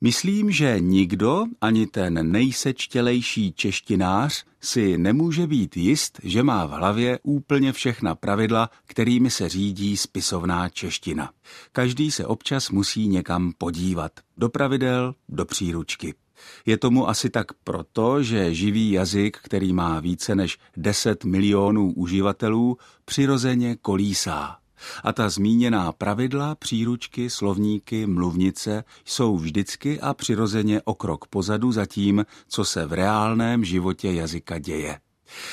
Myslím, že nikdo, ani ten nejsečtělejší češtinář, si nemůže být jist, že má v hlavě úplně všechna pravidla, kterými se řídí spisovná čeština. Každý se občas musí někam podívat. Do pravidel, do příručky. Je tomu asi tak proto, že živý jazyk, který má více než 10 milionů uživatelů, přirozeně kolísá. A ta zmíněná pravidla, příručky, slovníky, mluvnice jsou vždycky a přirozeně o krok pozadu za tím, co se v reálném životě jazyka děje.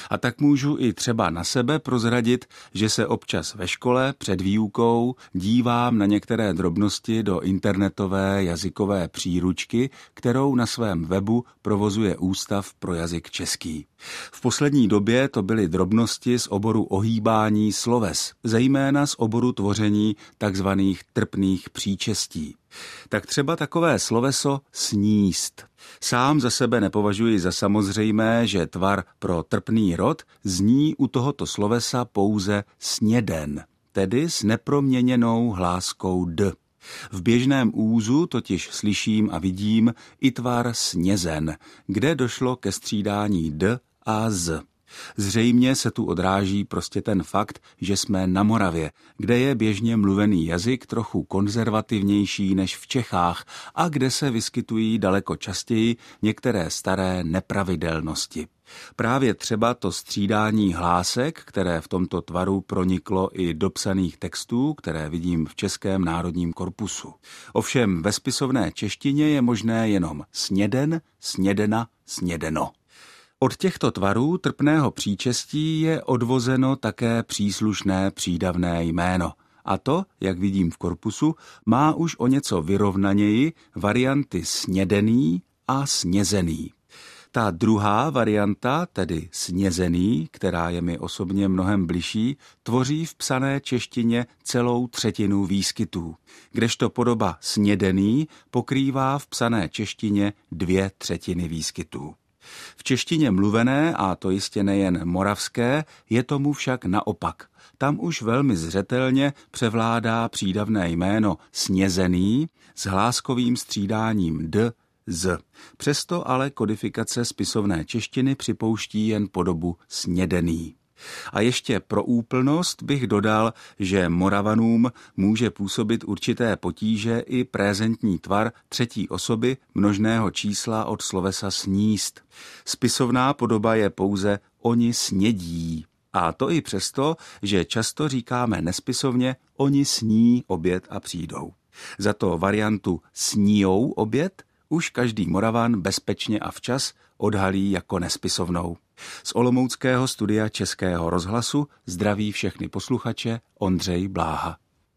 A tak můžu i třeba na sebe prozradit, že se občas ve škole před výukou dívám na některé drobnosti do internetové jazykové příručky, kterou na svém webu provozuje Ústav pro jazyk český. V poslední době to byly drobnosti z oboru ohýbání sloves, zejména z oboru tvoření takzvaných trpných příčestí. Tak třeba takové sloveso sníst. Sám za sebe nepovažuji za samozřejmé, že tvar pro trpný rod zní u tohoto slovesa pouze sněden, tedy s neproměněnou hláskou d. V běžném úzu totiž slyším a vidím i tvar snězen, kde došlo ke střídání d a z. Zřejmě se tu odráží prostě ten fakt, že jsme na Moravě, kde je běžně mluvený jazyk trochu konzervativnější než v Čechách a kde se vyskytují daleko častěji některé staré nepravidelnosti. Právě třeba to střídání hlásek, které v tomto tvaru proniklo i do psaných textů, které vidím v Českém národním korpusu. Ovšem ve spisovné češtině je možné jenom sněden, snědena, snědeno. Od těchto tvarů trpného příčestí je odvozeno také příslušné přídavné jméno. A to, jak vidím v korpusu, má už o něco vyrovnaněji varianty snědený a snězený. Ta druhá varianta, tedy snězený, která je mi osobně mnohem bližší, tvoří v psané češtině celou třetinu výskytů, kdežto podoba snědený pokrývá v psané češtině dvě třetiny výskytů. V češtině mluvené, a to jistě nejen moravské, je tomu však naopak. Tam už velmi zřetelně převládá přídavné jméno snězený s hláskovým střídáním d, z. Přesto ale kodifikace spisovné češtiny připouští jen podobu snědený. A ještě pro úplnost bych dodal, že Moravanům může působit určité potíže i prezentní tvar třetí osoby množného čísla od slovesa sníst. Spisovná podoba je pouze oni snědí. A to i přesto, že často říkáme nespisovně oni sní oběd a přijdou. Za to variantu sníjou oběd už každý Moravan bezpečně a včas odhalí jako nespisovnou. Z Olomouckého studia Českého rozhlasu zdraví všechny posluchače Ondřej Bláha.